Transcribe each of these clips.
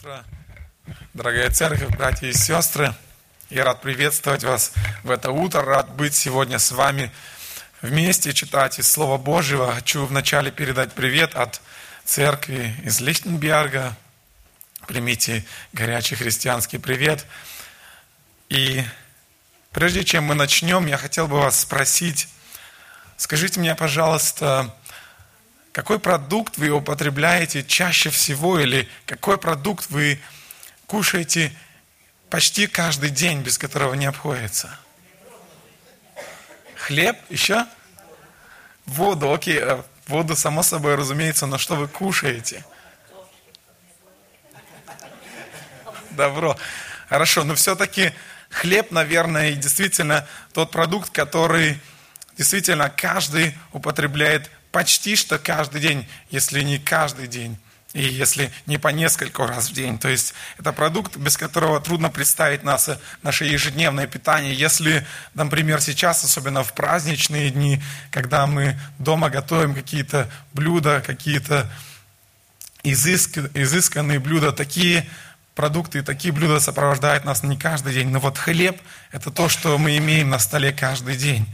утро, дорогая церковь, братья и сестры. Я рад приветствовать вас в это утро, рад быть сегодня с вами вместе, читать из Слова Божьего. Хочу вначале передать привет от церкви из Лихтенберга. Примите горячий христианский привет. И прежде чем мы начнем, я хотел бы вас спросить, скажите мне, пожалуйста, какой продукт вы употребляете чаще всего или какой продукт вы кушаете почти каждый день, без которого не обходится? Хлеб еще? Воду, окей, э, воду, само собой, разумеется, но что вы кушаете? Добро. Хорошо, но все-таки хлеб, наверное, действительно тот продукт, который действительно каждый употребляет почти что каждый день, если не каждый день. И если не по несколько раз в день. То есть это продукт, без которого трудно представить нас, наше ежедневное питание. Если, например, сейчас, особенно в праздничные дни, когда мы дома готовим какие-то блюда, какие-то изыск, изысканные блюда, такие продукты и такие блюда сопровождают нас не каждый день. Но вот хлеб – это то, что мы имеем на столе каждый день.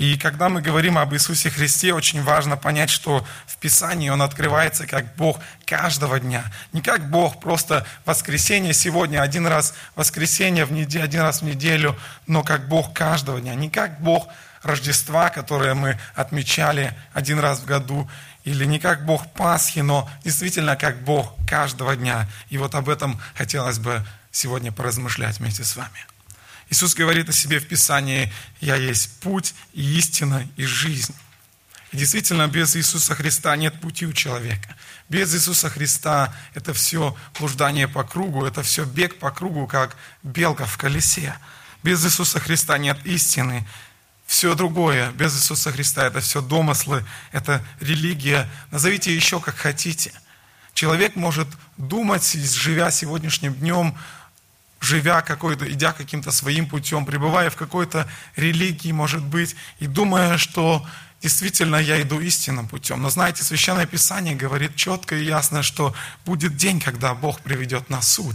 И когда мы говорим об Иисусе Христе, очень важно понять, что в Писании Он открывается как Бог каждого дня. Не как Бог просто воскресенье сегодня, один раз воскресенье в неделю, один раз в неделю, но как Бог каждого дня. Не как Бог Рождества, которое мы отмечали один раз в году, или не как Бог Пасхи, но действительно как Бог каждого дня. И вот об этом хотелось бы сегодня поразмышлять вместе с вами. Иисус говорит о себе в Писании, «Я есть путь и истина и жизнь». И действительно, без Иисуса Христа нет пути у человека. Без Иисуса Христа это все блуждание по кругу, это все бег по кругу, как белка в колесе. Без Иисуса Христа нет истины. Все другое, без Иисуса Христа, это все домыслы, это религия. Назовите еще как хотите. Человек может думать, живя сегодняшним днем, живя какой-то, идя каким-то своим путем, пребывая в какой-то религии, может быть, и думая, что действительно я иду истинным путем. Но знаете, Священное Писание говорит четко и ясно, что будет день, когда Бог приведет на суд.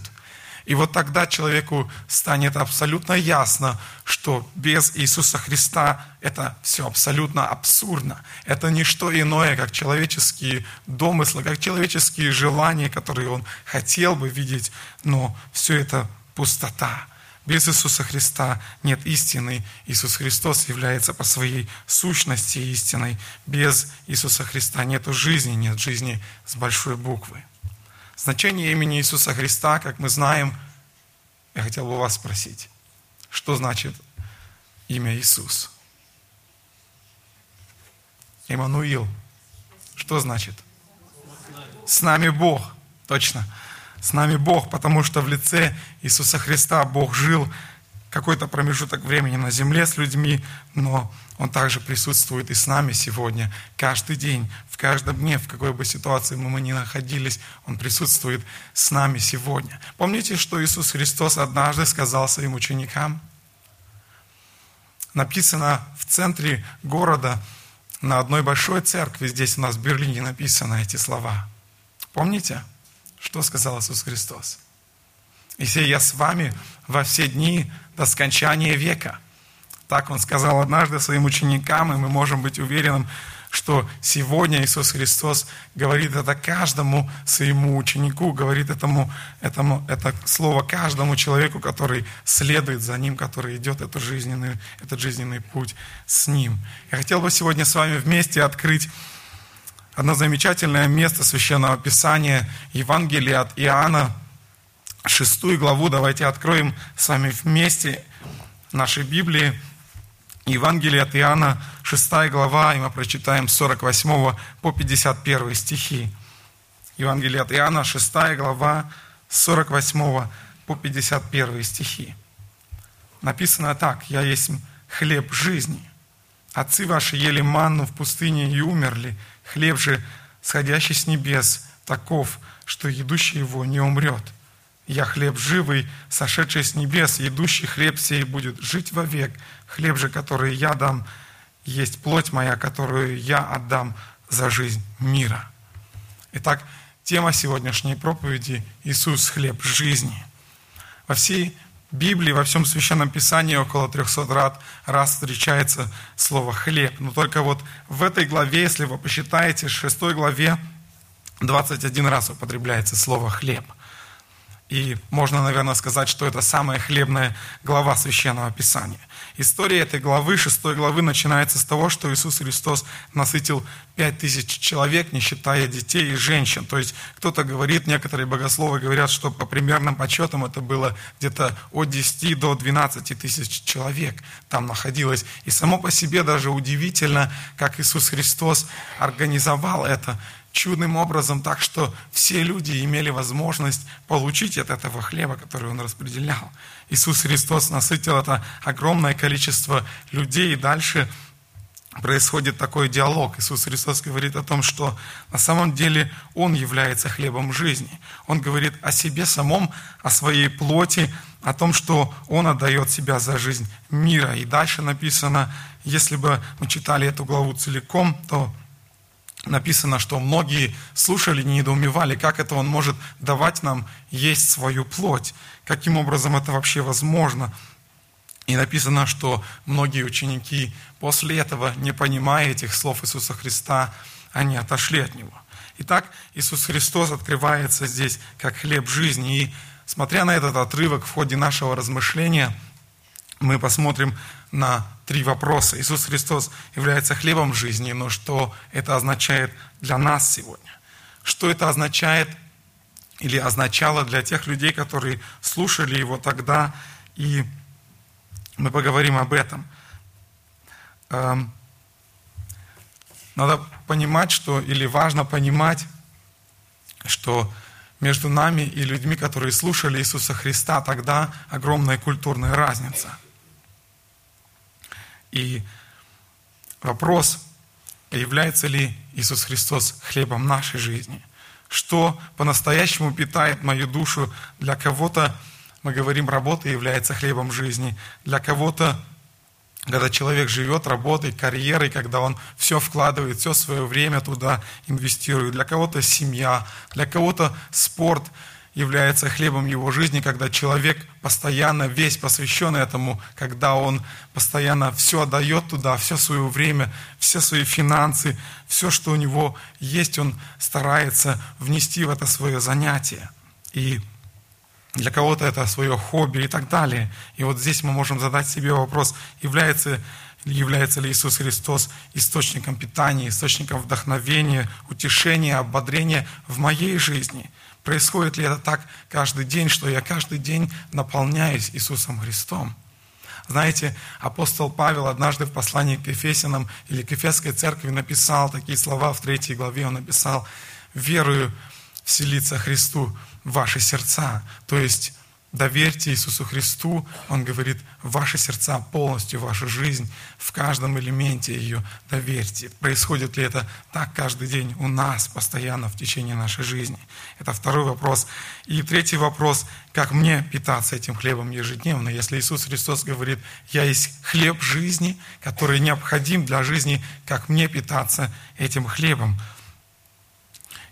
И вот тогда человеку станет абсолютно ясно, что без Иисуса Христа это все абсолютно абсурдно. Это не что иное, как человеческие домыслы, как человеческие желания, которые он хотел бы видеть, но все это пустота. Без Иисуса Христа нет истины. Иисус Христос является по своей сущности истиной. Без Иисуса Христа нет жизни, нет жизни с большой буквы. Значение имени Иисуса Христа, как мы знаем, я хотел бы вас спросить, что значит имя Иисус? Иммануил. Что значит? С нами Бог. Точно с нами Бог, потому что в лице Иисуса Христа Бог жил какой-то промежуток времени на земле с людьми, но Он также присутствует и с нами сегодня, каждый день, в каждом дне, в какой бы ситуации мы ни находились, Он присутствует с нами сегодня. Помните, что Иисус Христос однажды сказал своим ученикам? Написано в центре города, на одной большой церкви, здесь у нас в Берлине написаны эти слова. Помните? Что сказал Иисус Христос? «Если я с вами во все дни до скончания века». Так Он сказал однажды своим ученикам, и мы можем быть уверенным, что сегодня Иисус Христос говорит это каждому своему ученику, говорит этому, этому, это слово каждому человеку, который следует за Ним, который идет этот жизненный, этот жизненный путь с Ним. Я хотел бы сегодня с вами вместе открыть одно замечательное место Священного Писания, Евангелие от Иоанна, шестую главу. Давайте откроем с вами вместе нашей Библии. Евангелие от Иоанна, шестая глава, и мы прочитаем с 48 по 51 стихи. Евангелие от Иоанна, шестая глава, с 48 по 51 стихи. Написано так, «Я есть хлеб жизни. Отцы ваши ели манну в пустыне и умерли, Хлеб же, сходящий с небес, таков, что едущий его не умрет. Я хлеб живый, сошедший с небес, едущий хлеб сей будет жить вовек. Хлеб же, который я дам, есть плоть моя, которую я отдам за жизнь мира. Итак, Тема сегодняшней проповеди – Иисус – хлеб жизни. Во всей Библии, во всем Священном Писании около 300 раз, встречается слово «хлеб». Но только вот в этой главе, если вы посчитаете, в 6 главе 21 раз употребляется слово «хлеб». И можно, наверное, сказать, что это самая хлебная глава Священного Писания. История этой главы, шестой главы, начинается с того, что Иисус Христос насытил пять тысяч человек, не считая детей и женщин. То есть кто-то говорит, некоторые богословы говорят, что по примерным подсчетам это было где-то от 10 до 12 тысяч человек там находилось. И само по себе даже удивительно, как Иисус Христос организовал это чудным образом, так что все люди имели возможность получить от этого хлеба, который Он распределял. Иисус Христос насытил это огромное количество людей, и дальше происходит такой диалог. Иисус Христос говорит о том, что на самом деле Он является хлебом жизни. Он говорит о себе самом, о своей плоти, о том, что Он отдает себя за жизнь мира. И дальше написано, если бы мы читали эту главу целиком, то написано, что многие слушали, недоумевали, как это он может давать нам есть свою плоть, каким образом это вообще возможно. И написано, что многие ученики после этого, не понимая этих слов Иисуса Христа, они отошли от Него. Итак, Иисус Христос открывается здесь как хлеб жизни. И смотря на этот отрывок в ходе нашего размышления, мы посмотрим на три вопроса. Иисус Христос является хлебом жизни, но что это означает для нас сегодня? Что это означает или означало для тех людей, которые слушали его тогда, и мы поговорим об этом. Эм, надо понимать, что, или важно понимать, что между нами и людьми, которые слушали Иисуса Христа, тогда огромная культурная разница – и вопрос, является ли Иисус Христос хлебом нашей жизни? Что по-настоящему питает мою душу? Для кого-то, мы говорим, работа является хлебом жизни. Для кого-то когда человек живет работой, карьерой, когда он все вкладывает, все свое время туда инвестирует. Для кого-то семья, для кого-то спорт – является хлебом его жизни, когда человек постоянно весь посвящен этому, когда он постоянно все отдает туда, все свое время, все свои финансы, все, что у него есть, он старается внести в это свое занятие. И для кого-то это свое хобби и так далее. И вот здесь мы можем задать себе вопрос, является, является ли Иисус Христос источником питания, источником вдохновения, утешения, ободрения в моей жизни – Происходит ли это так каждый день, что я каждый день наполняюсь Иисусом Христом? Знаете, апостол Павел однажды в послании к Ефесянам или к Ефесской церкви написал такие слова в третьей главе. Он написал, верую вселиться Христу в ваши сердца. То есть доверьте Иисусу Христу, Он говорит, ваши сердца полностью, вашу жизнь, в каждом элементе ее доверьте. Происходит ли это так каждый день у нас, постоянно в течение нашей жизни? Это второй вопрос. И третий вопрос, как мне питаться этим хлебом ежедневно, если Иисус Христос говорит, я есть хлеб жизни, который необходим для жизни, как мне питаться этим хлебом?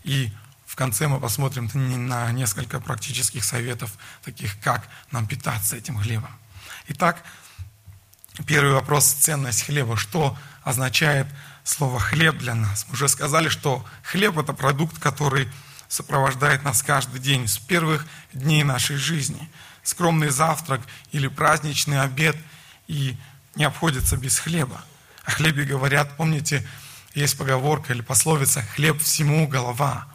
И в конце мы посмотрим на несколько практических советов, таких как нам питаться этим хлебом. Итак, первый вопрос – ценность хлеба. Что означает слово «хлеб» для нас? Мы уже сказали, что хлеб – это продукт, который сопровождает нас каждый день с первых дней нашей жизни. Скромный завтрак или праздничный обед и не обходится без хлеба. О хлебе говорят, помните, есть поговорка или пословица «хлеб всему голова».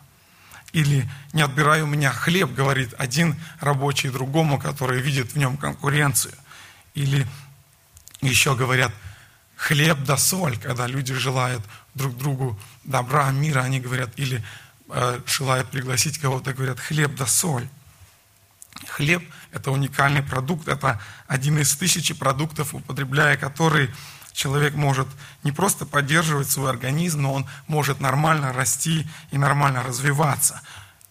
Или не отбирай у меня хлеб, говорит один рабочий другому, который видит в нем конкуренцию. Или еще говорят, хлеб да соль, когда люди желают друг другу добра, мира, они говорят, или э, желают пригласить кого-то, говорят, хлеб да соль. Хлеб – это уникальный продукт, это один из тысячи продуктов, употребляя который человек может не просто поддерживать свой организм, но он может нормально расти и нормально развиваться.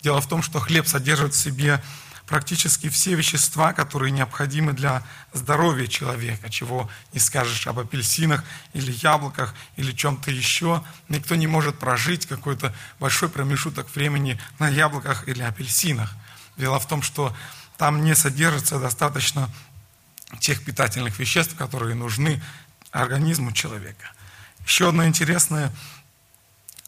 Дело в том, что хлеб содержит в себе практически все вещества, которые необходимы для здоровья человека, чего не скажешь об апельсинах или яблоках или чем-то еще. Никто не может прожить какой-то большой промежуток времени на яблоках или апельсинах. Дело в том, что там не содержится достаточно тех питательных веществ, которые нужны организму человека. Еще одно интересное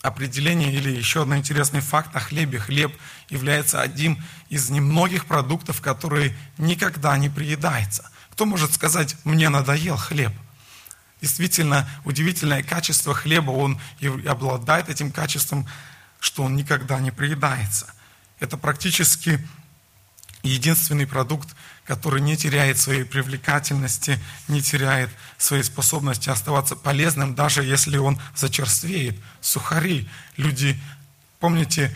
определение или еще один интересный факт о хлебе. Хлеб является одним из немногих продуктов, который никогда не приедается. Кто может сказать, мне надоел хлеб? Действительно, удивительное качество хлеба, он обладает этим качеством, что он никогда не приедается. Это практически единственный продукт, который не теряет своей привлекательности, не теряет своей способности оставаться полезным, даже если он зачерствеет. Сухари. Люди, помните,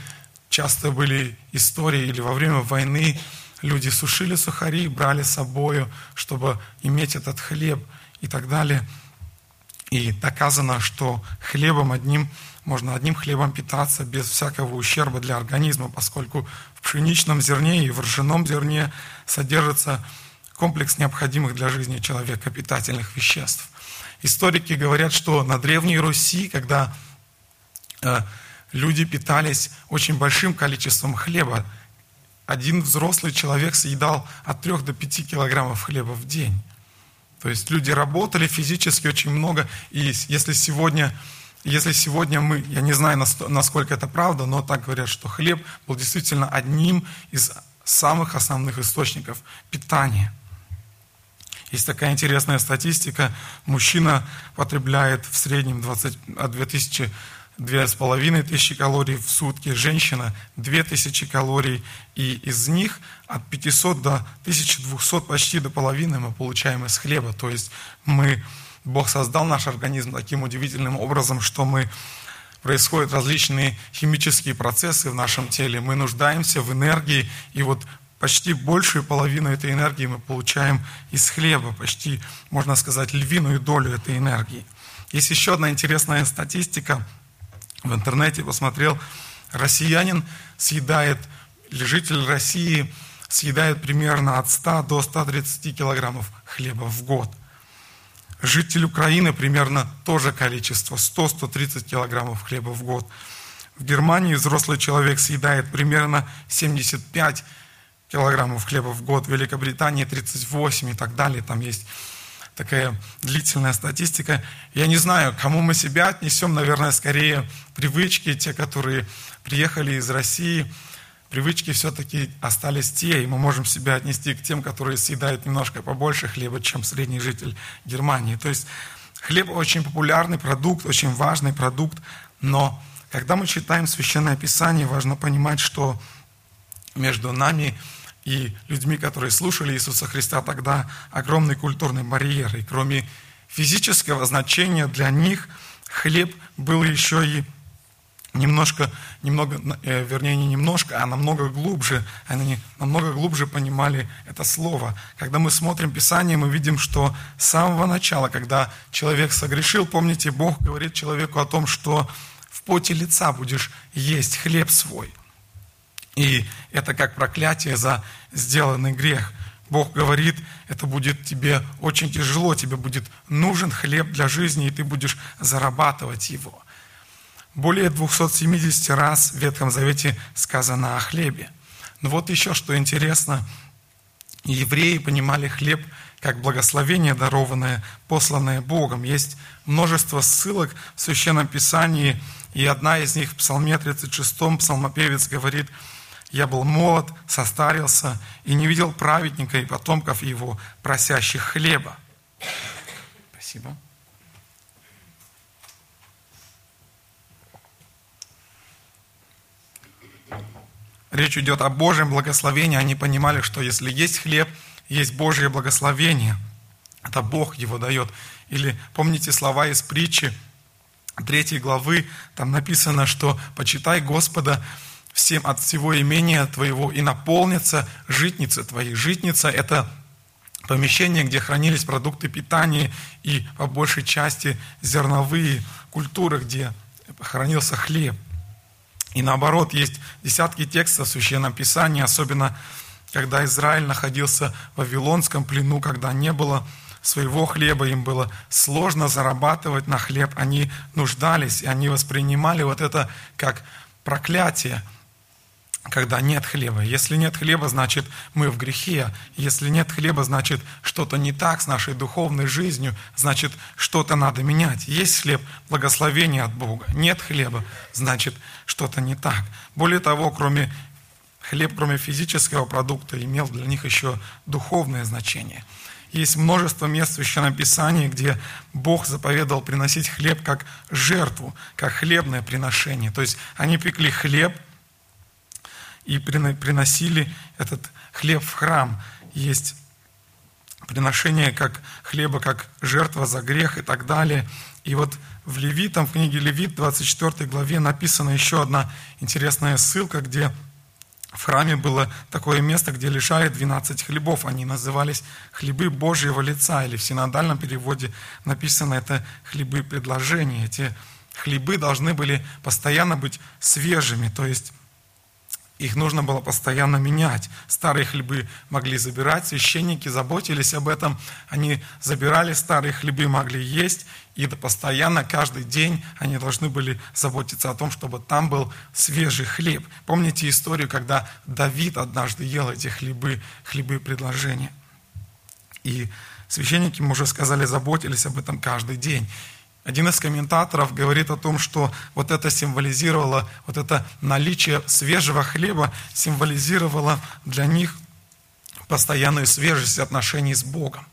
часто были истории или во время войны люди сушили сухари, брали с собой, чтобы иметь этот хлеб и так далее. И доказано, что хлебом одним можно одним хлебом питаться без всякого ущерба для организма, поскольку пшеничном зерне и в ржаном зерне содержится комплекс необходимых для жизни человека питательных веществ. Историки говорят, что на Древней Руси, когда э, люди питались очень большим количеством хлеба, один взрослый человек съедал от 3 до 5 килограммов хлеба в день. То есть люди работали физически очень много, и если сегодня если сегодня мы, я не знаю, насколько это правда, но так говорят, что хлеб был действительно одним из самых основных источников питания. Есть такая интересная статистика. Мужчина потребляет в среднем 20, от 2000 2500 калорий в сутки, женщина 2000 калорий, и из них от 500 до 1200 почти до половины мы получаем из хлеба. То есть мы Бог создал наш организм таким удивительным образом, что мы происходят различные химические процессы в нашем теле, мы нуждаемся в энергии, и вот почти большую половину этой энергии мы получаем из хлеба, почти, можно сказать, львиную долю этой энергии. Есть еще одна интересная статистика. В интернете посмотрел, россиянин съедает, житель России съедает примерно от 100 до 130 килограммов хлеба в год – Житель Украины примерно то же количество, 100-130 килограммов хлеба в год. В Германии взрослый человек съедает примерно 75 килограммов хлеба в год, в Великобритании 38 и так далее. Там есть такая длительная статистика. Я не знаю, кому мы себя отнесем, наверное, скорее привычки, те, которые приехали из России – привычки все-таки остались те, и мы можем себя отнести к тем, которые съедают немножко побольше хлеба, чем средний житель Германии. То есть хлеб очень популярный продукт, очень важный продукт, но когда мы читаем Священное Писание, важно понимать, что между нами и людьми, которые слушали Иисуса Христа тогда, огромный культурный барьер. И кроме физического значения для них, хлеб был еще и немножко, немного, э, вернее, не немножко, а намного глубже, они намного глубже понимали это слово. Когда мы смотрим Писание, мы видим, что с самого начала, когда человек согрешил, помните, Бог говорит человеку о том, что в поте лица будешь есть хлеб свой. И это как проклятие за сделанный грех. Бог говорит, это будет тебе очень тяжело, тебе будет нужен хлеб для жизни, и ты будешь зарабатывать его. Более 270 раз в Ветхом Завете сказано о хлебе. Но вот еще что интересно. Евреи понимали хлеб как благословение, дарованное, посланное Богом. Есть множество ссылок в Священном Писании, и одна из них в Псалме 36 псалмопевец говорит, «Я был молод, состарился, и не видел праведника и потомков его, просящих хлеба». Спасибо. Речь идет о Божьем благословении. Они понимали, что если есть хлеб, есть Божье благословение. Это Бог его дает. Или помните слова из притчи третьей главы, там написано, что «почитай Господа всем от всего имения твоего, и наполнится житница твоей». Житница – это помещение, где хранились продукты питания и по большей части зерновые культуры, где хранился хлеб – и наоборот, есть десятки текстов в Священном Писании, особенно когда Израиль находился в Вавилонском плену, когда не было своего хлеба, им было сложно зарабатывать на хлеб, они нуждались, и они воспринимали вот это как проклятие, когда нет хлеба. Если нет хлеба, значит мы в грехе. Если нет хлеба, значит что-то не так с нашей духовной жизнью, значит что-то надо менять. Есть хлеб, благословение от Бога. Нет хлеба, значит что-то не так. Более того, кроме хлеб, кроме физического продукта, имел для них еще духовное значение. Есть множество мест в Священном Писании, где Бог заповедовал приносить хлеб как жертву, как хлебное приношение. То есть они пекли хлеб – и приносили этот хлеб в храм. Есть приношение как хлеба, как жертва за грех и так далее. И вот в Левитам, в книге Левит, 24 главе написана еще одна интересная ссылка, где в храме было такое место, где лежали 12 хлебов. Они назывались хлебы Божьего лица, или в синодальном переводе написано это хлебы предложения. Эти хлебы должны были постоянно быть свежими, то есть их нужно было постоянно менять. Старые хлебы могли забирать, священники заботились об этом. Они забирали старые хлебы, могли есть, и постоянно, каждый день они должны были заботиться о том, чтобы там был свежий хлеб. Помните историю, когда Давид однажды ел эти хлебы, хлебы предложения? И священники, мы уже сказали, заботились об этом каждый день. Один из комментаторов говорит о том, что вот это символизировало, вот это наличие свежего хлеба символизировало для них постоянную свежесть отношений с Богом.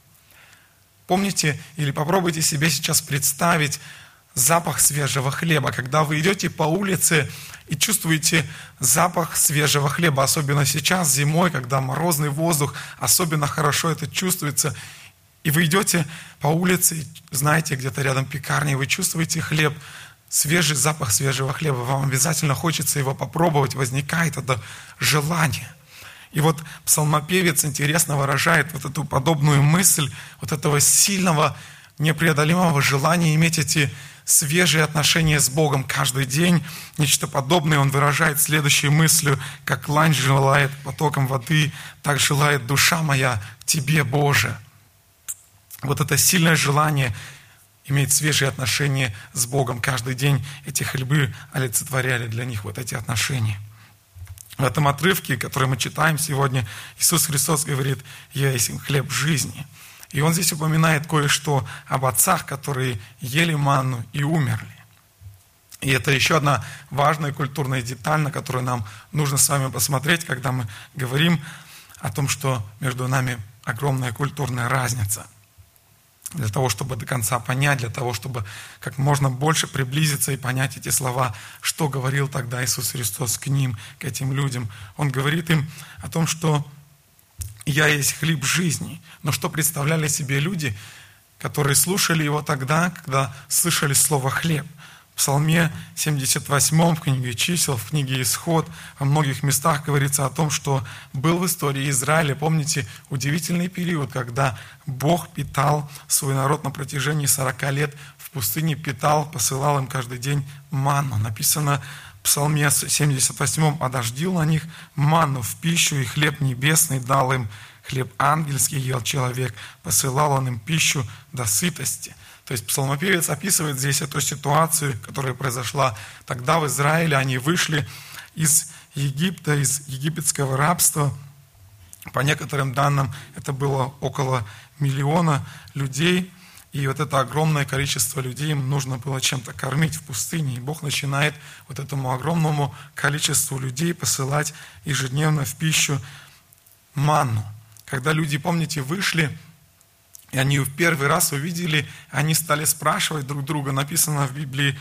Помните или попробуйте себе сейчас представить запах свежего хлеба. Когда вы идете по улице и чувствуете запах свежего хлеба, особенно сейчас зимой, когда морозный воздух, особенно хорошо это чувствуется – и вы идете по улице, знаете, где-то рядом пекарня, и вы чувствуете хлеб, свежий запах свежего хлеба, вам обязательно хочется его попробовать, возникает это желание. И вот псалмопевец интересно выражает вот эту подобную мысль, вот этого сильного, непреодолимого желания иметь эти свежие отношения с Богом каждый день. Нечто подобное он выражает следующей мыслью, как лань желает потоком воды, так желает душа моя Тебе, Боже вот это сильное желание иметь свежие отношения с Богом каждый день, эти хлебы олицетворяли для них вот эти отношения. В этом отрывке, который мы читаем сегодня, Иисус Христос говорит, «Я есть хлеб жизни». И Он здесь упоминает кое-что об отцах, которые ели манну и умерли. И это еще одна важная культурная деталь, на которую нам нужно с вами посмотреть, когда мы говорим о том, что между нами огромная культурная разница – для того, чтобы до конца понять, для того, чтобы как можно больше приблизиться и понять эти слова, что говорил тогда Иисус Христос к ним, к этим людям. Он говорит им о том, что «Я есть хлеб жизни». Но что представляли себе люди, которые слушали его тогда, когда слышали слово «хлеб»? Псалме 78, в книге чисел, в книге Исход, во многих местах говорится о том, что был в истории Израиля, помните, удивительный период, когда Бог питал свой народ на протяжении 40 лет в пустыне, питал, посылал им каждый день манну. Написано в Псалме 78, «Одождил на них манну в пищу, и хлеб небесный дал им, хлеб ангельский ел человек, посылал он им пищу до сытости». То есть псалмопевец описывает здесь эту ситуацию, которая произошла тогда в Израиле. Они вышли из Египта, из египетского рабства. По некоторым данным, это было около миллиона людей. И вот это огромное количество людей им нужно было чем-то кормить в пустыне. И Бог начинает вот этому огромному количеству людей посылать ежедневно в пищу манну. Когда люди, помните, вышли и они в первый раз увидели, они стали спрашивать друг друга, написано в Библии,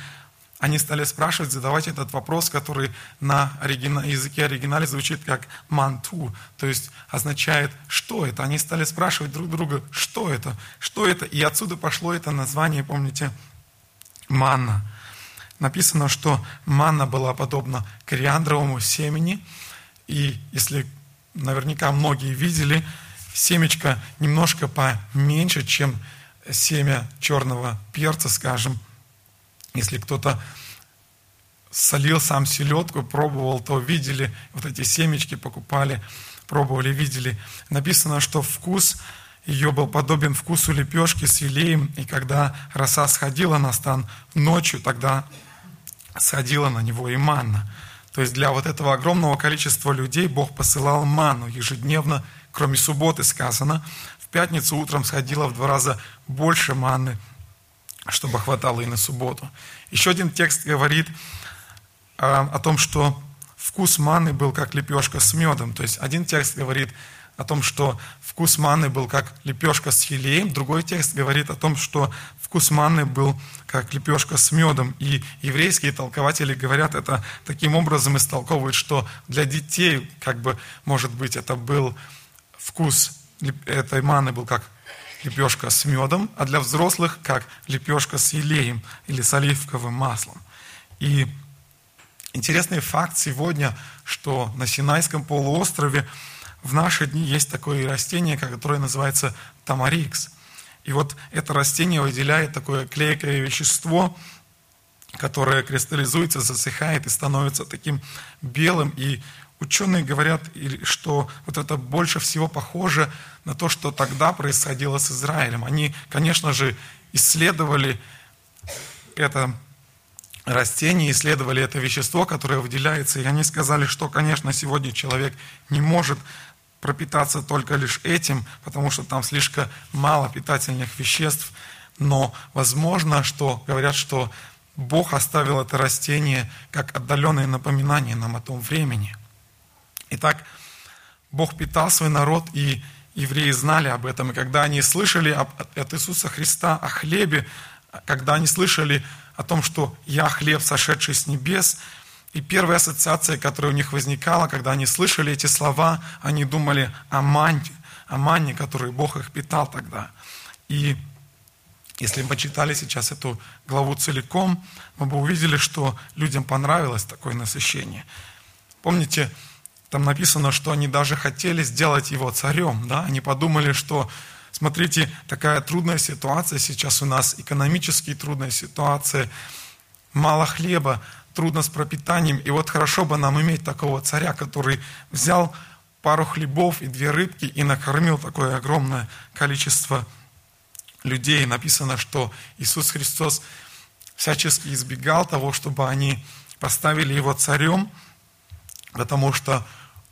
они стали спрашивать, задавать этот вопрос, который на оригина... языке оригинале звучит как манту, то есть означает, что это. Они стали спрашивать друг друга, что это, что это. И отсюда пошло это название, помните, манна. Написано, что манна была подобна кориандровому семени. И если наверняка многие видели, семечко немножко поменьше, чем семя черного перца, скажем. Если кто-то солил сам селедку, пробовал, то видели вот эти семечки, покупали пробовали, видели. Написано, что вкус ее был подобен вкусу лепешки с елеем, и когда роса сходила на стан ночью, тогда сходила на него и манна. То есть для вот этого огромного количества людей Бог посылал ману ежедневно, кроме субботы сказано. В пятницу утром сходило в два раза больше манны, чтобы хватало и на субботу. Еще один текст говорит а, о том, что вкус маны был как лепешка с медом. То есть один текст говорит о том, что вкус маны был как лепешка с елеем, другой текст говорит о том, что вкус маны был как лепешка с медом. И еврейские толкователи говорят это таким образом истолковывают, что для детей, как бы, может быть, это был вкус этой маны был как лепешка с медом, а для взрослых как лепешка с елеем или с оливковым маслом. И интересный факт сегодня, что на Синайском полуострове в наши дни есть такое растение, которое называется тамарикс. И вот это растение выделяет такое клейкое вещество, которое кристаллизуется, засыхает и становится таким белым. И ученые говорят, что вот это больше всего похоже на то, что тогда происходило с Израилем. Они, конечно же, исследовали это растение, исследовали это вещество, которое выделяется, и они сказали, что, конечно, сегодня человек не может пропитаться только лишь этим, потому что там слишком мало питательных веществ, но возможно, что говорят, что Бог оставил это растение как отдаленное напоминание нам о том времени. Итак, Бог питал свой народ, и евреи знали об этом. И когда они слышали от Иисуса Христа о хлебе, когда они слышали о том, что «Я хлеб, сошедший с небес», и первая ассоциация, которая у них возникала, когда они слышали эти слова, они думали о манне, о манне, которой Бог их питал тогда. И если мы почитали сейчас эту главу целиком, мы бы увидели, что людям понравилось такое насыщение. Помните, там написано, что они даже хотели сделать его царем. Да? Они подумали, что, смотрите, такая трудная ситуация сейчас у нас, экономически трудная ситуация, мало хлеба, трудно с пропитанием. И вот хорошо бы нам иметь такого царя, который взял пару хлебов и две рыбки и накормил такое огромное количество людей. Написано, что Иисус Христос всячески избегал того, чтобы они поставили его царем, потому что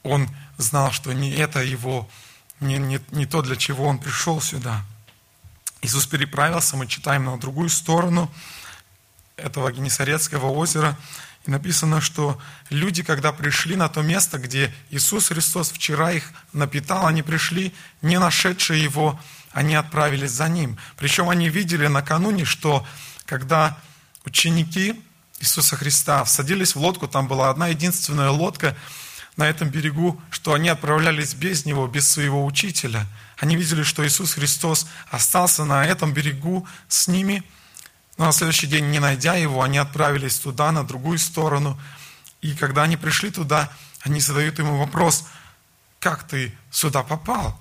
он знал, что не это его, не, не, не то, для чего он пришел сюда. Иисус переправился, мы читаем на другую сторону – этого Генесарецкого озера. И написано, что люди, когда пришли на то место, где Иисус Христос вчера их напитал, они пришли, не нашедшие Его, они отправились за Ним. Причем они видели накануне, что когда ученики Иисуса Христа садились в лодку, там была одна единственная лодка на этом берегу, что они отправлялись без Него, без своего учителя. Они видели, что Иисус Христос остался на этом берегу с ними – но на следующий день, не найдя его, они отправились туда, на другую сторону. И когда они пришли туда, они задают ему вопрос, как ты сюда попал?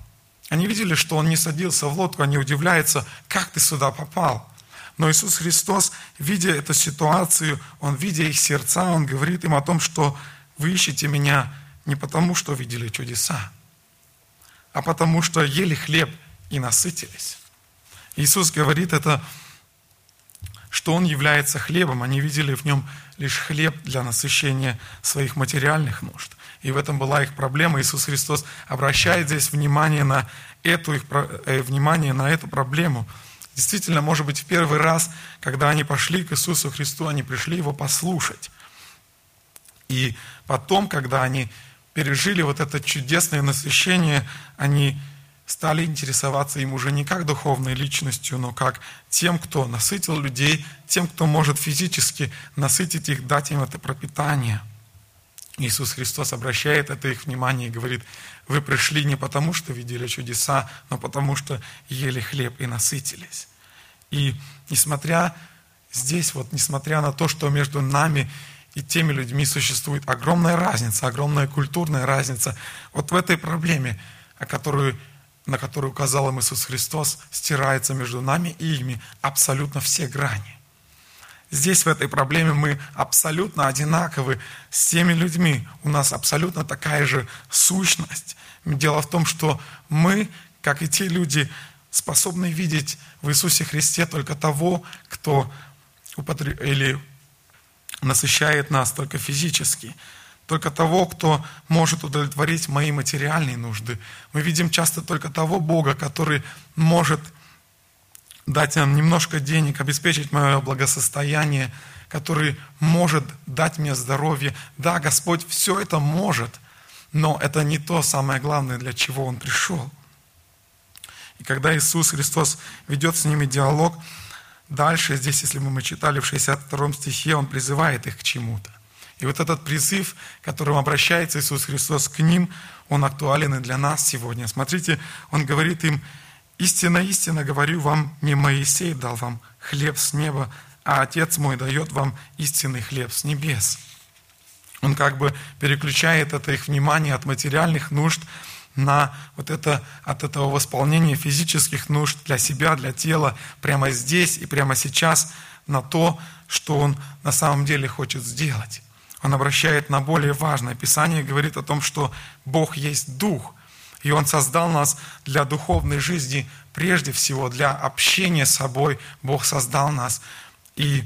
Они видели, что он не садился в лодку, они удивляются, как ты сюда попал? Но Иисус Христос, видя эту ситуацию, Он, видя их сердца, Он говорит им о том, что вы ищете меня не потому, что видели чудеса, а потому, что ели хлеб и насытились. Иисус говорит это что Он является хлебом. Они видели в нем лишь хлеб для насыщения своих материальных нужд. И в этом была их проблема. Иисус Христос обращает здесь внимание на эту, их, э, внимание на эту проблему. Действительно, может быть, в первый раз, когда они пошли к Иисусу Христу, они пришли Его послушать. И потом, когда они пережили вот это чудесное насыщение, они стали интересоваться им уже не как духовной личностью, но как тем, кто насытил людей, тем, кто может физически насытить их, дать им это пропитание. Иисус Христос обращает это их внимание и говорит, вы пришли не потому, что видели чудеса, но потому, что ели хлеб и насытились. И несмотря здесь, вот несмотря на то, что между нами и теми людьми существует огромная разница, огромная культурная разница, вот в этой проблеме, о которой на который указал им Иисус Христос, стирается между нами и ими абсолютно все грани. Здесь, в этой проблеме, мы абсолютно одинаковы с теми людьми. У нас абсолютно такая же сущность. Дело в том, что мы, как и те люди, способны видеть в Иисусе Христе только того, кто употреб... или насыщает нас только физически, только того, кто может удовлетворить мои материальные нужды. Мы видим часто только того Бога, который может дать нам немножко денег, обеспечить мое благосостояние, который может дать мне здоровье. Да, Господь все это может, но это не то самое главное, для чего Он пришел. И когда Иисус Христос ведет с ними диалог, Дальше здесь, если мы читали в 62 стихе, он призывает их к чему-то. И вот этот призыв, которым обращается Иисус Христос к ним, он актуален и для нас сегодня. Смотрите, он говорит им, «Истинно, истинно говорю вам, не Моисей дал вам хлеб с неба, а Отец мой дает вам истинный хлеб с небес». Он как бы переключает это их внимание от материальных нужд на вот это, от этого восполнения физических нужд для себя, для тела, прямо здесь и прямо сейчас, на то, что он на самом деле хочет сделать. Он обращает на более важное. Писание говорит о том, что Бог есть Дух, и Он создал нас для духовной жизни, прежде всего для общения с собой. Бог создал нас. И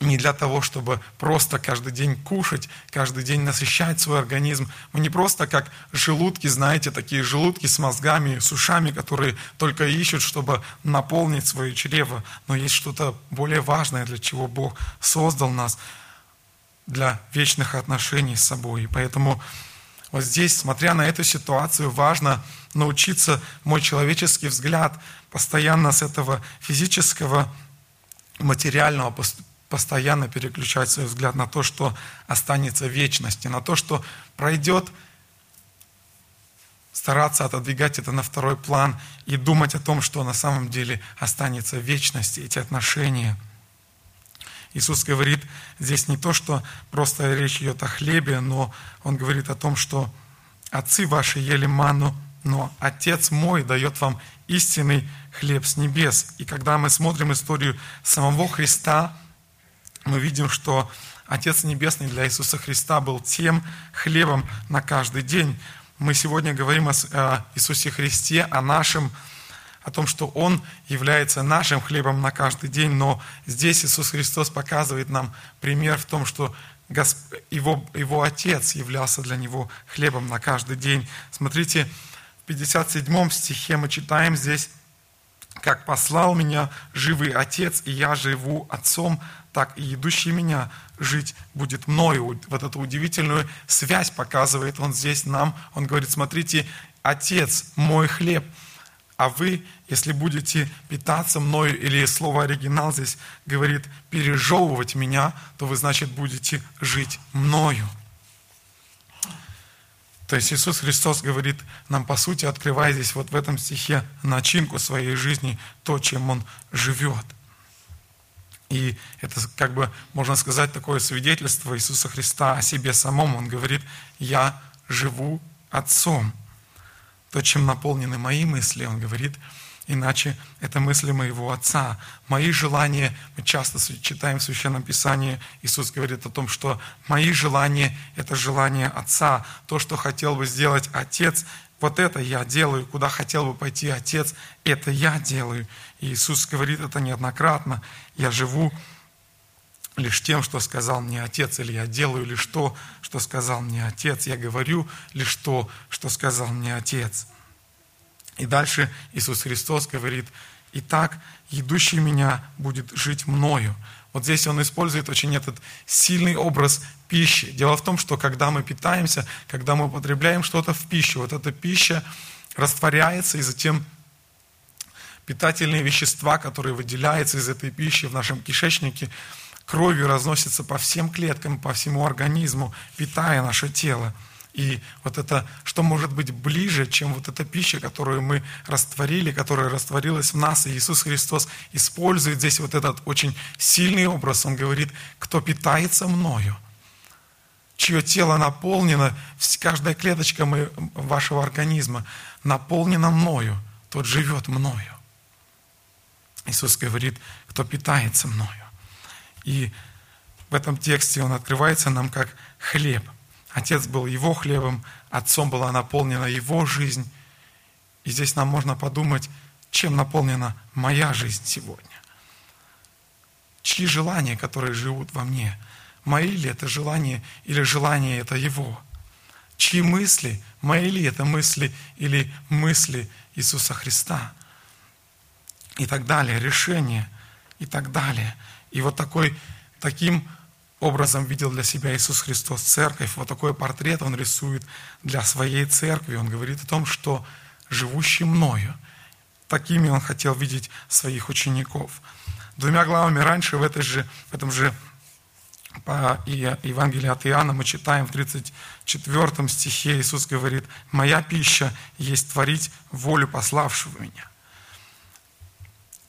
не для того, чтобы просто каждый день кушать, каждый день насыщать свой организм. Мы не просто как желудки, знаете, такие желудки с мозгами, с ушами, которые только ищут, чтобы наполнить свое чрево. Но есть что-то более важное, для чего Бог создал нас, для вечных отношений с собой. И поэтому вот здесь, смотря на эту ситуацию, важно научиться мой человеческий взгляд постоянно с этого физического материального постоянно переключать свой взгляд на то, что останется в вечности, на то, что пройдет, стараться отодвигать это на второй план и думать о том, что на самом деле останется в вечности, эти отношения. Иисус говорит здесь не то, что просто речь идет о хлебе, но Он говорит о том, что отцы ваши ели ману, но Отец мой дает вам истинный хлеб с небес. И когда мы смотрим историю самого Христа, мы видим, что Отец Небесный для Иисуса Христа был тем хлебом на каждый день. Мы сегодня говорим о Иисусе Христе, о нашем, о том, что Он является нашим хлебом на каждый день, но здесь Иисус Христос показывает нам пример в том, что его, его Отец являлся для Него хлебом на каждый день. Смотрите, в 57 стихе мы читаем здесь, «Как послал меня живый Отец, и я живу Отцом, так и идущий меня жить будет мною. Вот эту удивительную связь показывает он здесь нам. Он говорит, смотрите, Отец, мой хлеб, а вы, если будете питаться мною, или слово оригинал здесь говорит, пережевывать меня, то вы, значит, будете жить мною. То есть Иисус Христос говорит нам, по сути, открывая здесь вот в этом стихе начинку своей жизни, то, чем Он живет. И это, как бы, можно сказать, такое свидетельство Иисуса Христа о себе самом. Он говорит, я живу Отцом. То, чем наполнены мои мысли, он говорит, иначе это мысли моего Отца. Мои желания, мы часто читаем в Священном Писании, Иисус говорит о том, что мои желания – это желание Отца. То, что хотел бы сделать Отец, вот это я делаю, куда хотел бы пойти Отец, это я делаю. И Иисус говорит это неоднократно. Я живу лишь тем, что сказал мне Отец, или я делаю лишь то, что сказал мне Отец. Я говорю лишь то, что сказал мне Отец. И дальше Иисус Христос говорит, «Итак, идущий меня будет жить мною». Вот здесь он использует очень этот сильный образ пищи. Дело в том, что когда мы питаемся, когда мы употребляем что-то в пищу, вот эта пища растворяется, и затем питательные вещества, которые выделяются из этой пищи в нашем кишечнике, кровью разносятся по всем клеткам, по всему организму, питая наше тело. И вот это, что может быть ближе, чем вот эта пища, которую мы растворили, которая растворилась в нас. И Иисус Христос использует здесь вот этот очень сильный образ. Он говорит, кто питается мною, чье тело наполнено, каждая клеточка вашего организма наполнена мною, тот живет мною. Иисус говорит, кто питается мною. И в этом тексте он открывается нам как хлеб. Отец был его хлебом, Отцом была наполнена его жизнь. И здесь нам можно подумать, чем наполнена моя жизнь сегодня. Чьи желания, которые живут во мне? Мои ли это желания или желания это его? Чьи мысли? Мои ли это мысли или мысли Иисуса Христа? И так далее, решения и так далее. И вот такой, таким образом видел для себя Иисус Христос церковь. Вот такой портрет он рисует для своей церкви. Он говорит о том, что живущий мною, такими он хотел видеть своих учеников. Двумя главами раньше в, этой же, в этом же по Евангелии от Иоанна мы читаем в 34 стихе Иисус говорит, «Моя пища есть творить волю пославшего меня».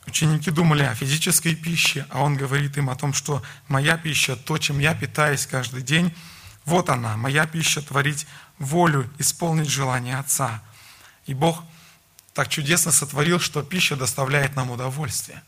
Ученики думали о физической пище, а он говорит им о том, что моя пища, то, чем я питаюсь каждый день, вот она, моя пища творить волю, исполнить желание Отца. И Бог так чудесно сотворил, что пища доставляет нам удовольствие.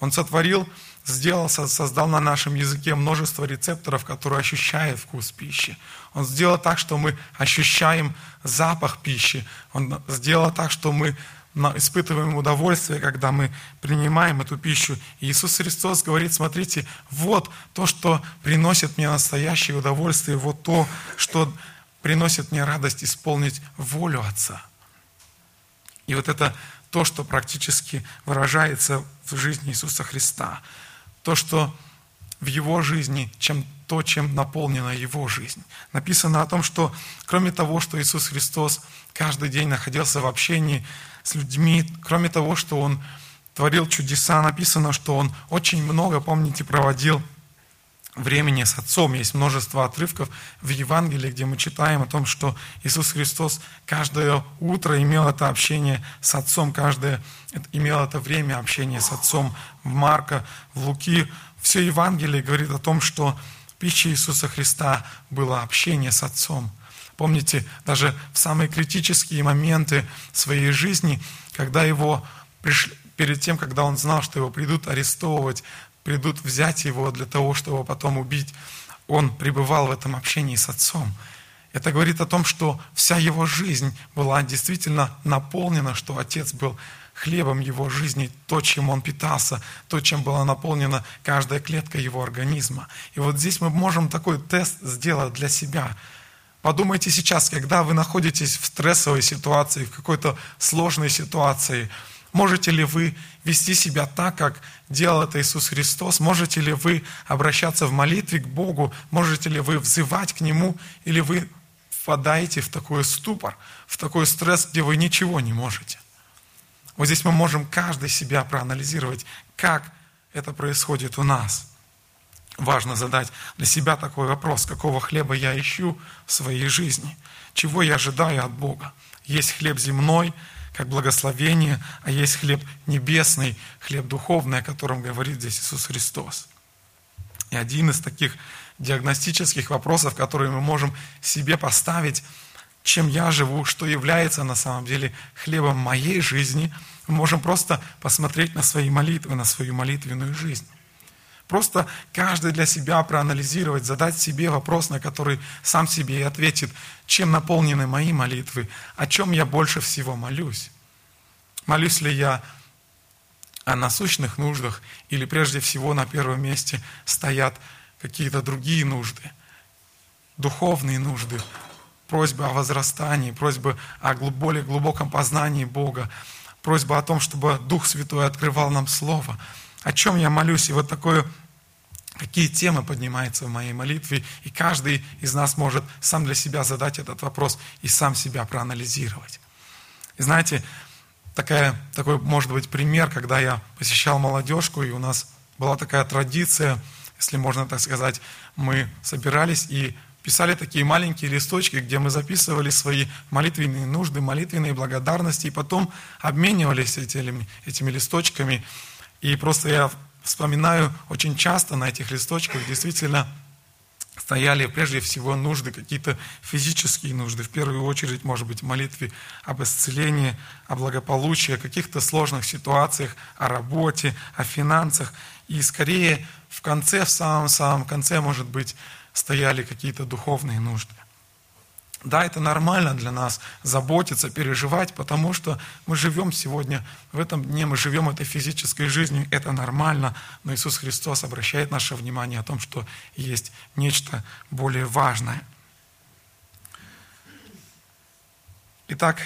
Он сотворил, сделал, создал на нашем языке множество рецепторов, которые ощущают вкус пищи. Он сделал так, что мы ощущаем запах пищи. Он сделал так, что мы испытываем удовольствие, когда мы принимаем эту пищу. И Иисус Христос говорит, смотрите, вот то, что приносит мне настоящее удовольствие, вот то, что приносит мне радость исполнить волю Отца. И вот это то, что практически выражается в жизни Иисуса Христа. То, что в Его жизни, чем то, чем наполнена Его жизнь. Написано о том, что кроме того, что Иисус Христос каждый день находился в общении с людьми. Кроме того, что он творил чудеса, написано, что он очень много, помните, проводил времени с Отцом. Есть множество отрывков в Евангелии, где мы читаем о том, что Иисус Христос каждое утро имел это общение с Отцом, каждое имел это время общения с Отцом. В Марка, в Луки все Евангелие говорит о том, что пища Иисуса Христа было общение с Отцом – Помните, даже в самые критические моменты своей жизни, когда его пришли, перед тем, когда он знал, что его придут арестовывать, придут взять его для того, чтобы потом убить, он пребывал в этом общении с отцом. Это говорит о том, что вся его жизнь была действительно наполнена, что отец был хлебом его жизни, то, чем он питался, то, чем была наполнена каждая клетка его организма. И вот здесь мы можем такой тест сделать для себя – Подумайте сейчас, когда вы находитесь в стрессовой ситуации, в какой-то сложной ситуации, можете ли вы вести себя так, как делал это Иисус Христос? Можете ли вы обращаться в молитве к Богу? Можете ли вы взывать к Нему? Или вы впадаете в такой ступор, в такой стресс, где вы ничего не можете? Вот здесь мы можем каждый себя проанализировать, как это происходит у нас – важно задать для себя такой вопрос, какого хлеба я ищу в своей жизни, чего я ожидаю от Бога. Есть хлеб земной, как благословение, а есть хлеб небесный, хлеб духовный, о котором говорит здесь Иисус Христос. И один из таких диагностических вопросов, которые мы можем себе поставить, чем я живу, что является на самом деле хлебом моей жизни, мы можем просто посмотреть на свои молитвы, на свою молитвенную жизнь. Просто каждый для себя проанализировать, задать себе вопрос, на который сам себе и ответит, чем наполнены мои молитвы, о чем я больше всего молюсь. Молюсь ли я о насущных нуждах, или прежде всего на первом месте стоят какие-то другие нужды, духовные нужды, просьбы о возрастании, просьбы о более глубоком познании Бога, просьба о том, чтобы Дух Святой открывал нам Слово. О чем я молюсь? И вот такое какие темы поднимаются в моей молитве, и каждый из нас может сам для себя задать этот вопрос и сам себя проанализировать. И знаете, такая, такой может быть пример, когда я посещал молодежку, и у нас была такая традиция, если можно так сказать, мы собирались и писали такие маленькие листочки, где мы записывали свои молитвенные нужды, молитвенные благодарности, и потом обменивались этими, этими листочками. И просто я вспоминаю очень часто на этих листочках действительно стояли прежде всего нужды, какие-то физические нужды, в первую очередь, может быть, в молитве об исцелении, о благополучии, о каких-то сложных ситуациях, о работе, о финансах. И скорее в конце, в самом-самом конце, может быть, стояли какие-то духовные нужды. Да, это нормально для нас заботиться, переживать, потому что мы живем сегодня, в этом дне мы живем этой физической жизнью, это нормально, но Иисус Христос обращает наше внимание о том, что есть нечто более важное. Итак,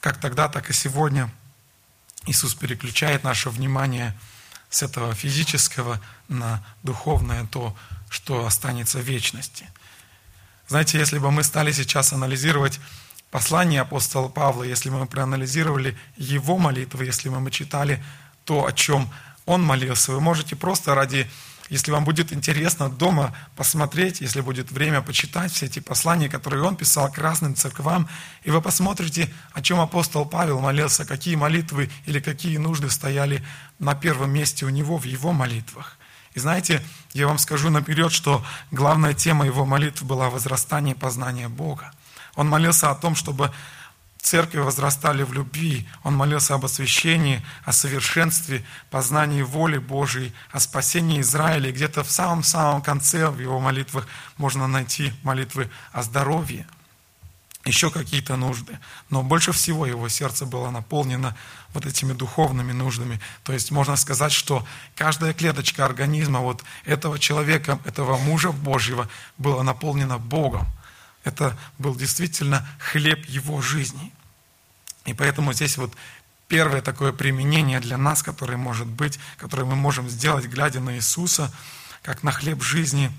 как тогда, так и сегодня Иисус переключает наше внимание с этого физического на духовное, то, что останется в вечности – знаете, если бы мы стали сейчас анализировать послание апостола Павла, если бы мы проанализировали его молитвы, если бы мы читали то, о чем он молился, вы можете просто ради, если вам будет интересно дома посмотреть, если будет время почитать все эти послания, которые он писал к разным церквам, и вы посмотрите, о чем апостол Павел молился, какие молитвы или какие нужды стояли на первом месте у него в его молитвах. И знаете, я вам скажу наперед, что главная тема его молитв была возрастание познания Бога. Он молился о том, чтобы церкви возрастали в любви. Он молился об освящении, о совершенстве, познании воли Божией, о спасении Израиля. И где-то в самом-самом конце в его молитвах можно найти молитвы о здоровье – еще какие-то нужды. Но больше всего его сердце было наполнено вот этими духовными нуждами. То есть можно сказать, что каждая клеточка организма вот этого человека, этого мужа Божьего была наполнена Богом. Это был действительно хлеб его жизни. И поэтому здесь вот первое такое применение для нас, которое может быть, которое мы можем сделать, глядя на Иисуса, как на хлеб жизни,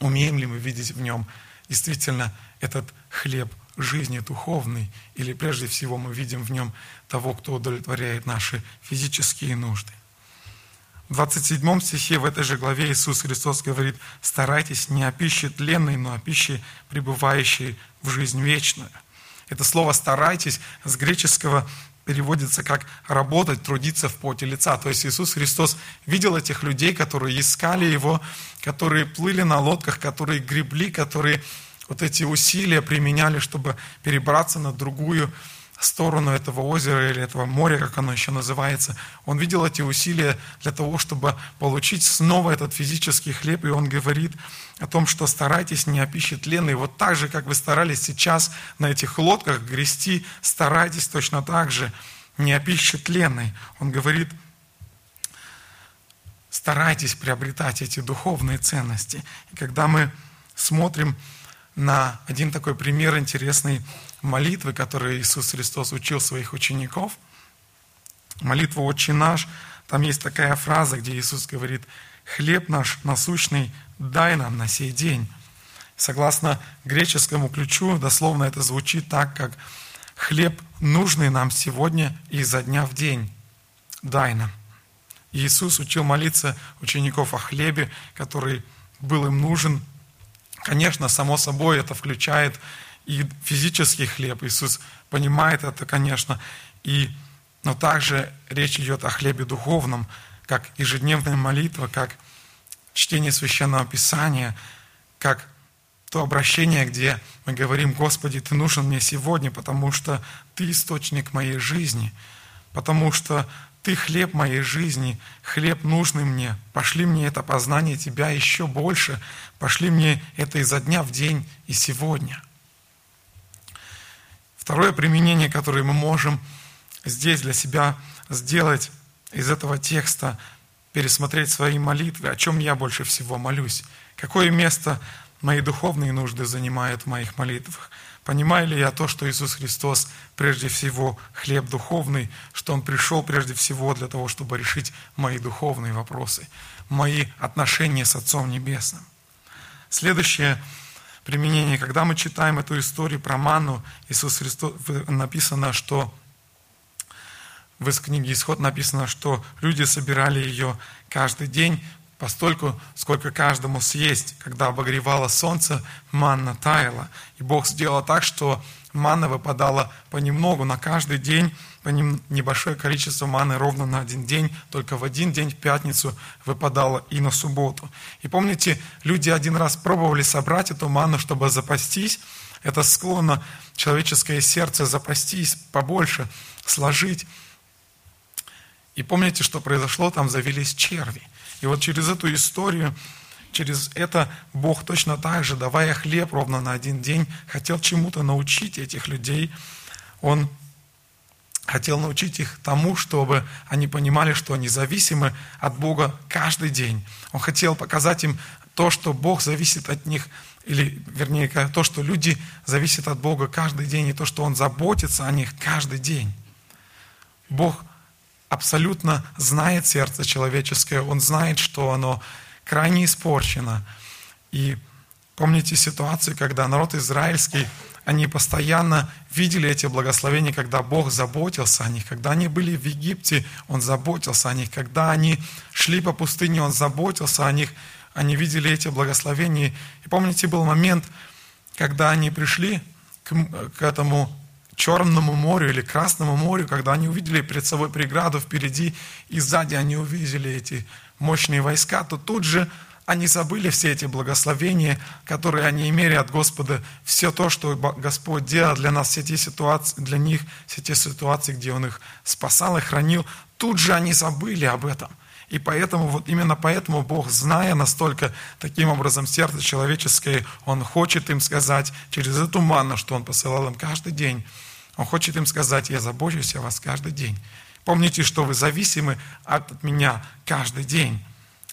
умеем ли мы видеть в нем действительно этот хлеб жизни духовный, или прежде всего мы видим в нем того, кто удовлетворяет наши физические нужды. В 27 стихе в этой же главе Иисус Христос говорит, старайтесь не о пище тленной, но о пище, пребывающей в жизнь вечную. Это слово «старайтесь» с греческого переводится как работать, трудиться в поте лица. То есть Иисус Христос видел этих людей, которые искали Его, которые плыли на лодках, которые гребли, которые вот эти усилия применяли, чтобы перебраться на другую сторону этого озера или этого моря, как оно еще называется. Он видел эти усилия для того, чтобы получить снова этот физический хлеб, и он говорит о том, что старайтесь не о пище тленной. Вот так же, как вы старались сейчас на этих лодках грести, старайтесь точно так же не о пище тленной. Он говорит, старайтесь приобретать эти духовные ценности. И когда мы смотрим на один такой пример интересной молитвы, которую Иисус Христос учил своих учеников. Молитва «Отче наш», там есть такая фраза, где Иисус говорит, «Хлеб наш насущный дай нам на сей день». Согласно греческому ключу, дословно это звучит так, как «Хлеб нужный нам сегодня и изо дня в день дай нам». Иисус учил молиться учеников о хлебе, который был им нужен Конечно, само собой это включает и физический хлеб. Иисус понимает это, конечно. И, но также речь идет о хлебе духовном, как ежедневная молитва, как чтение священного писания, как то обращение, где мы говорим, Господи, Ты нужен мне сегодня, потому что Ты источник моей жизни, потому что ты хлеб моей жизни, хлеб нужный мне. Пошли мне это познание Тебя еще больше. Пошли мне это изо дня в день и сегодня. Второе применение, которое мы можем здесь для себя сделать из этого текста, пересмотреть свои молитвы, о чем я больше всего молюсь, какое место мои духовные нужды занимают в моих молитвах – Понимаю ли я то, что Иисус Христос прежде всего хлеб духовный, что Он пришел прежде всего для того, чтобы решить мои духовные вопросы, мои отношения с Отцом Небесным. Следующее применение, когда мы читаем эту историю про ману, Иисус Христос, написано, что в книге Исход написано, что люди собирали ее каждый день, постольку, сколько каждому съесть. Когда обогревало солнце, манна таяла. И Бог сделал так, что манна выпадала понемногу на каждый день, по небольшое количество маны ровно на один день, только в один день, в пятницу, выпадало и на субботу. И помните, люди один раз пробовали собрать эту ману, чтобы запастись. Это склонно человеческое сердце запастись побольше, сложить. И помните, что произошло? Там завелись черви. И вот через эту историю через это Бог точно так же, давая хлеб ровно на один день, хотел чему-то научить этих людей. Он хотел научить их тому, чтобы они понимали, что они зависимы от Бога каждый день. Он хотел показать им то, что Бог зависит от них, или, вернее, то, что люди зависят от Бога каждый день, и то, что Он заботится о них каждый день. Бог абсолютно знает сердце человеческое, Он знает, что оно крайне испорчено. И помните ситуацию, когда народ израильский они постоянно видели эти благословения, когда Бог заботился о них. Когда они были в Египте, Он заботился о них. Когда они шли по пустыне, Он заботился о них. Они видели эти благословения. И помните, был момент, когда они пришли к, к этому Черному морю или Красному морю, когда они увидели перед собой преграду впереди, и сзади они увидели эти мощные войска, то тут же они забыли все эти благословения, которые они имели от Господа, все то, что Господь делал для нас, все эти ситуации, для них, все те ситуации, где Он их спасал и хранил, тут же они забыли об этом. И поэтому, вот именно поэтому Бог, зная настолько таким образом сердце человеческое, Он хочет им сказать через эту манну, что Он посылал им каждый день, Он хочет им сказать, я забочусь о вас каждый день. Помните, что вы зависимы от меня каждый день.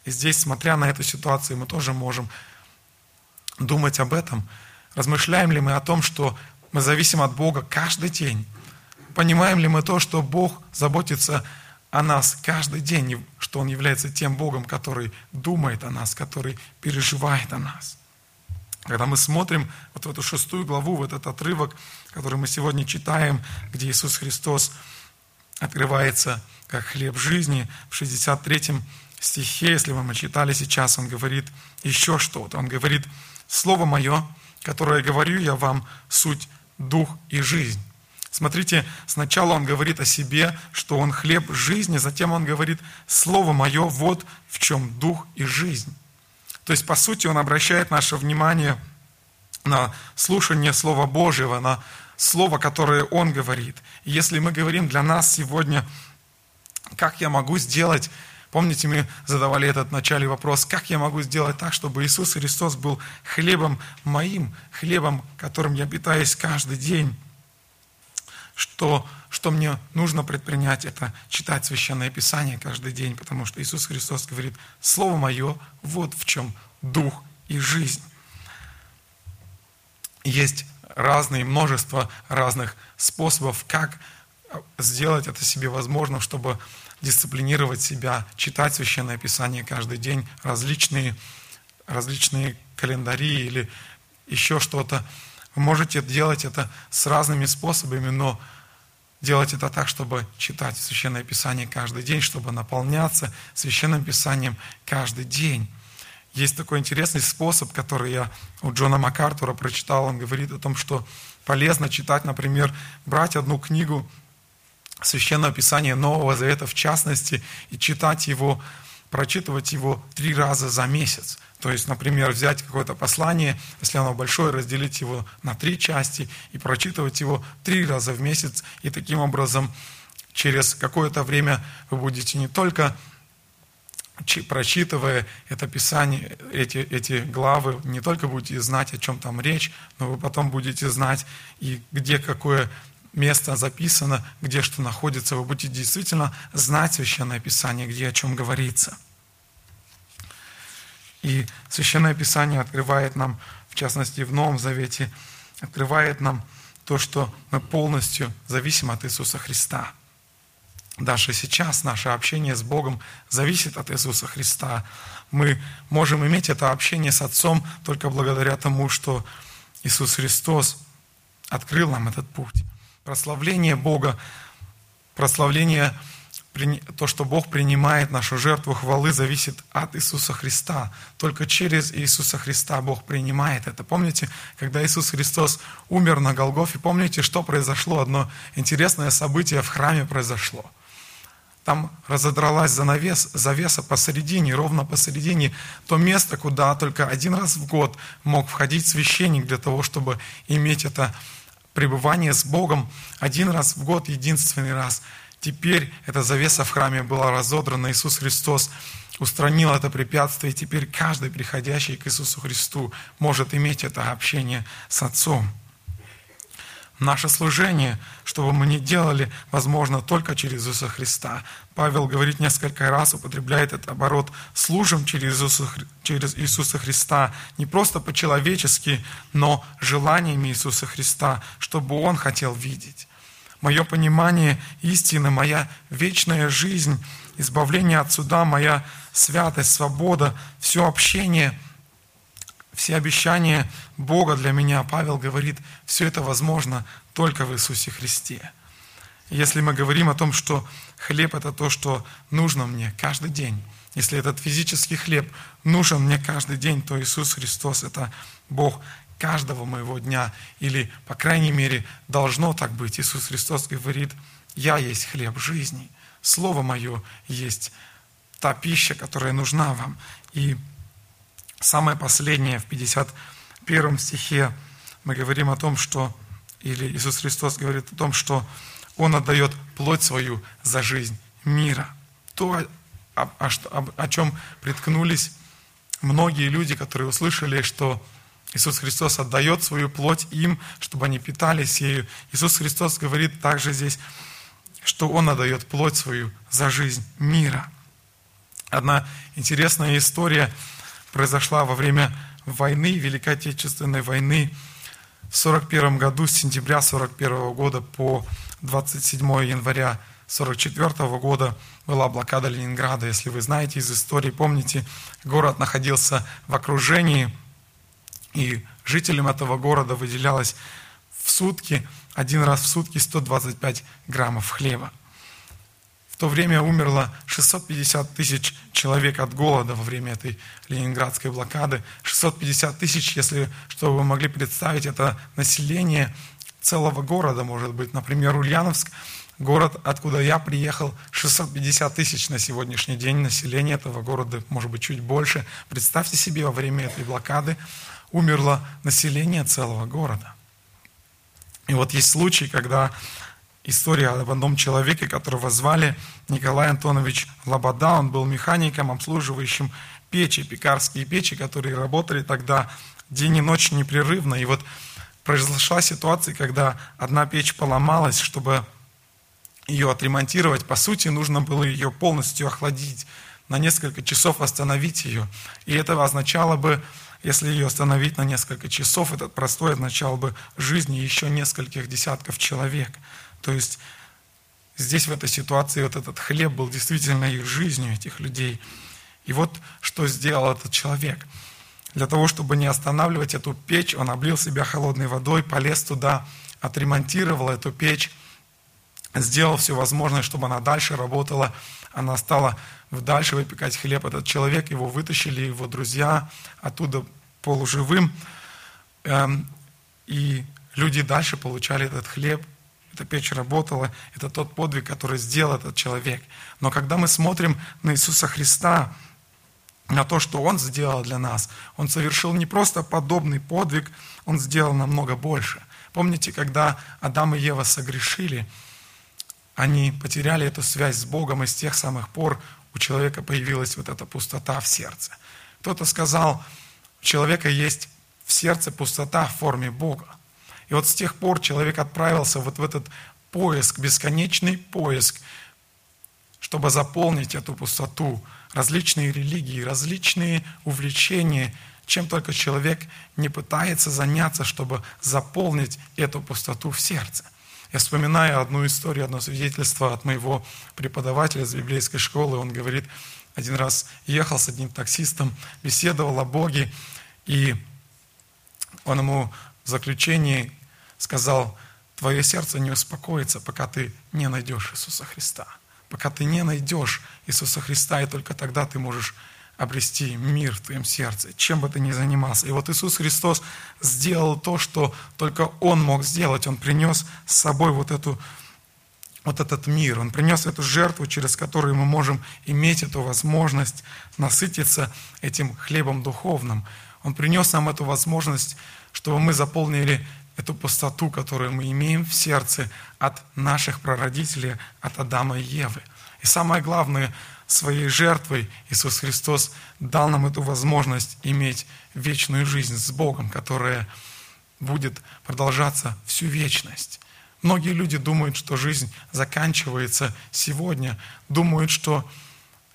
И здесь, смотря на эту ситуацию, мы тоже можем думать об этом. Размышляем ли мы о том, что мы зависим от Бога каждый день? Понимаем ли мы то, что Бог заботится о нас каждый день, что Он является тем Богом, который думает о нас, который переживает о нас? Когда мы смотрим вот в эту шестую главу, в этот отрывок, который мы сегодня читаем, где Иисус Христос открывается как хлеб жизни, в 63-м стихе, если мы читали сейчас, он говорит еще что-то. Он говорит, «Слово мое, которое говорю я вам, суть дух и жизнь». Смотрите, сначала он говорит о себе, что он хлеб жизни, затем он говорит, «Слово мое, вот в чем дух и жизнь». То есть, по сути, он обращает наше внимание на слушание Слова Божьего, на Слово, которое Он говорит. И если мы говорим для нас сегодня, как я могу сделать Помните, мы задавали этот в начале вопрос, как я могу сделать так, чтобы Иисус Христос был хлебом моим, хлебом, которым я питаюсь каждый день? Что, что мне нужно предпринять, это читать Священное Писание каждый день, потому что Иисус Христос говорит, Слово Мое, вот в чем дух и жизнь. Есть разные, множество разных способов, как сделать это себе возможным, чтобы дисциплинировать себя, читать Священное Писание каждый день, различные, различные календари или еще что-то. Вы можете делать это с разными способами, но делать это так, чтобы читать Священное Писание каждый день, чтобы наполняться Священным Писанием каждый день. Есть такой интересный способ, который я у Джона МакАртура прочитал. Он говорит о том, что полезно читать, например, брать одну книгу Священное Писание Нового Завета в частности, и читать его, прочитывать его три раза за месяц. То есть, например, взять какое-то послание, если оно большое, разделить его на три части и прочитывать его три раза в месяц. И таким образом через какое-то время вы будете не только прочитывая это Писание, эти, эти главы, не только будете знать, о чем там речь, но вы потом будете знать, и где какое место записано, где что находится, вы будете действительно знать Священное Писание, где о чем говорится. И Священное Писание открывает нам, в частности в Новом Завете, открывает нам то, что мы полностью зависим от Иисуса Христа. Даже сейчас наше общение с Богом зависит от Иисуса Христа. Мы можем иметь это общение с Отцом только благодаря тому, что Иисус Христос открыл нам этот путь. Прославление Бога, прославление, то, что Бог принимает нашу жертву хвалы, зависит от Иисуса Христа. Только через Иисуса Христа Бог принимает это. Помните, когда Иисус Христос умер на Голгофе, помните, что произошло? Одно интересное событие в храме произошло. Там разодралась занавес, завеса посередине, ровно посередине, то место, куда только один раз в год мог входить священник для того, чтобы иметь это пребывание с Богом один раз в год, единственный раз. Теперь эта завеса в храме была разодрана. Иисус Христос устранил это препятствие, и теперь каждый, приходящий к Иисусу Христу, может иметь это общение с Отцом. Наше служение, чтобы мы не делали, возможно только через Иисуса Христа. Павел говорит несколько раз, употребляет этот оборот, служим через Иисуса, через Иисуса Христа, не просто по-человечески, но желаниями Иисуса Христа, чтобы Он хотел видеть. Мое понимание истины, моя вечная жизнь, избавление от суда, моя святость, свобода, все общение – все обещания Бога для меня, Павел говорит, все это возможно только в Иисусе Христе. Если мы говорим о том, что хлеб – это то, что нужно мне каждый день, если этот физический хлеб нужен мне каждый день, то Иисус Христос – это Бог каждого моего дня, или, по крайней мере, должно так быть. Иисус Христос говорит, «Я есть хлеб жизни, Слово Мое есть та пища, которая нужна вам». И Самое последнее, в 51 стихе, мы говорим о том, что, или Иисус Христос говорит о том, что Он отдает плоть свою за жизнь мира. То, о, о, о, о чем приткнулись многие люди, которые услышали, что Иисус Христос отдает свою плоть им, чтобы они питались ею. Иисус Христос говорит также здесь, что Он отдает плоть свою за жизнь мира. Одна интересная история – произошла во время войны, Великой Отечественной войны в 1941 году, с сентября 1941 года по 27 января 1944 года была блокада Ленинграда. Если вы знаете из истории, помните, город находился в окружении, и жителям этого города выделялось в сутки, один раз в сутки 125 граммов хлеба то время умерло 650 тысяч человек от голода во время этой ленинградской блокады. 650 тысяч, если, чтобы вы могли представить, это население целого города, может быть. Например, Ульяновск, город, откуда я приехал, 650 тысяч на сегодняшний день населения этого города, может быть, чуть больше. Представьте себе, во время этой блокады умерло население целого города. И вот есть случай, когда история об одном человеке, которого звали Николай Антонович Лобода. Он был механиком, обслуживающим печи, пекарские печи, которые работали тогда день и ночь непрерывно. И вот произошла ситуация, когда одна печь поломалась, чтобы ее отремонтировать. По сути, нужно было ее полностью охладить, на несколько часов остановить ее. И это означало бы, если ее остановить на несколько часов, этот простой означал бы жизни еще нескольких десятков человек. То есть здесь в этой ситуации вот этот хлеб был действительно их жизнью, этих людей. И вот что сделал этот человек. Для того, чтобы не останавливать эту печь, он облил себя холодной водой, полез туда, отремонтировал эту печь, сделал все возможное, чтобы она дальше работала. Она стала дальше выпекать хлеб. Этот человек, его вытащили, его друзья оттуда полуживым. Эм, и люди дальше получали этот хлеб, эта печь работала, это тот подвиг, который сделал этот человек. Но когда мы смотрим на Иисуса Христа, на то, что Он сделал для нас, Он совершил не просто подобный подвиг, Он сделал намного больше. Помните, когда Адам и Ева согрешили, они потеряли эту связь с Богом, и с тех самых пор у человека появилась вот эта пустота в сердце. Кто-то сказал, у человека есть в сердце пустота в форме Бога. И вот с тех пор человек отправился вот в этот поиск, бесконечный поиск, чтобы заполнить эту пустоту. Различные религии, различные увлечения, чем только человек не пытается заняться, чтобы заполнить эту пустоту в сердце. Я вспоминаю одну историю, одно свидетельство от моего преподавателя из библейской школы. Он говорит, один раз ехал с одним таксистом, беседовал о Боге, и он ему в заключении сказал, твое сердце не успокоится, пока ты не найдешь Иисуса Христа. Пока ты не найдешь Иисуса Христа, и только тогда ты можешь обрести мир в твоем сердце, чем бы ты ни занимался. И вот Иисус Христос сделал то, что только Он мог сделать. Он принес с собой вот, эту, вот этот мир. Он принес эту жертву, через которую мы можем иметь эту возможность насытиться этим хлебом духовным. Он принес нам эту возможность, чтобы мы заполнили эту пустоту, которую мы имеем в сердце от наших прародителей, от Адама и Евы. И самое главное, своей жертвой Иисус Христос дал нам эту возможность иметь вечную жизнь с Богом, которая будет продолжаться всю вечность. Многие люди думают, что жизнь заканчивается сегодня, думают, что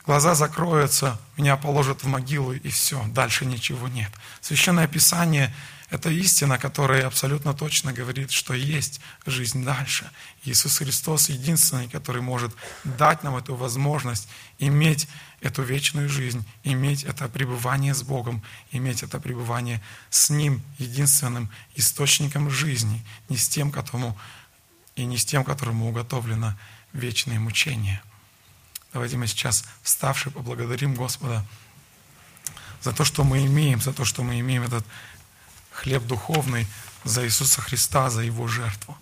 глаза закроются, меня положат в могилу и все, дальше ничего нет. Священное Писание – это истина, которая абсолютно точно говорит, что есть жизнь дальше. Иисус Христос единственный, который может дать нам эту возможность иметь эту вечную жизнь, иметь это пребывание с Богом, иметь это пребывание с Ним, единственным источником жизни, не с тем, которому и не с тем, которому уготовлено вечное мучение. Давайте мы сейчас, вставшие, поблагодарим Господа за то, что мы имеем, за то, что мы имеем этот хлеб духовный, за Иисуса Христа, за Его жертву.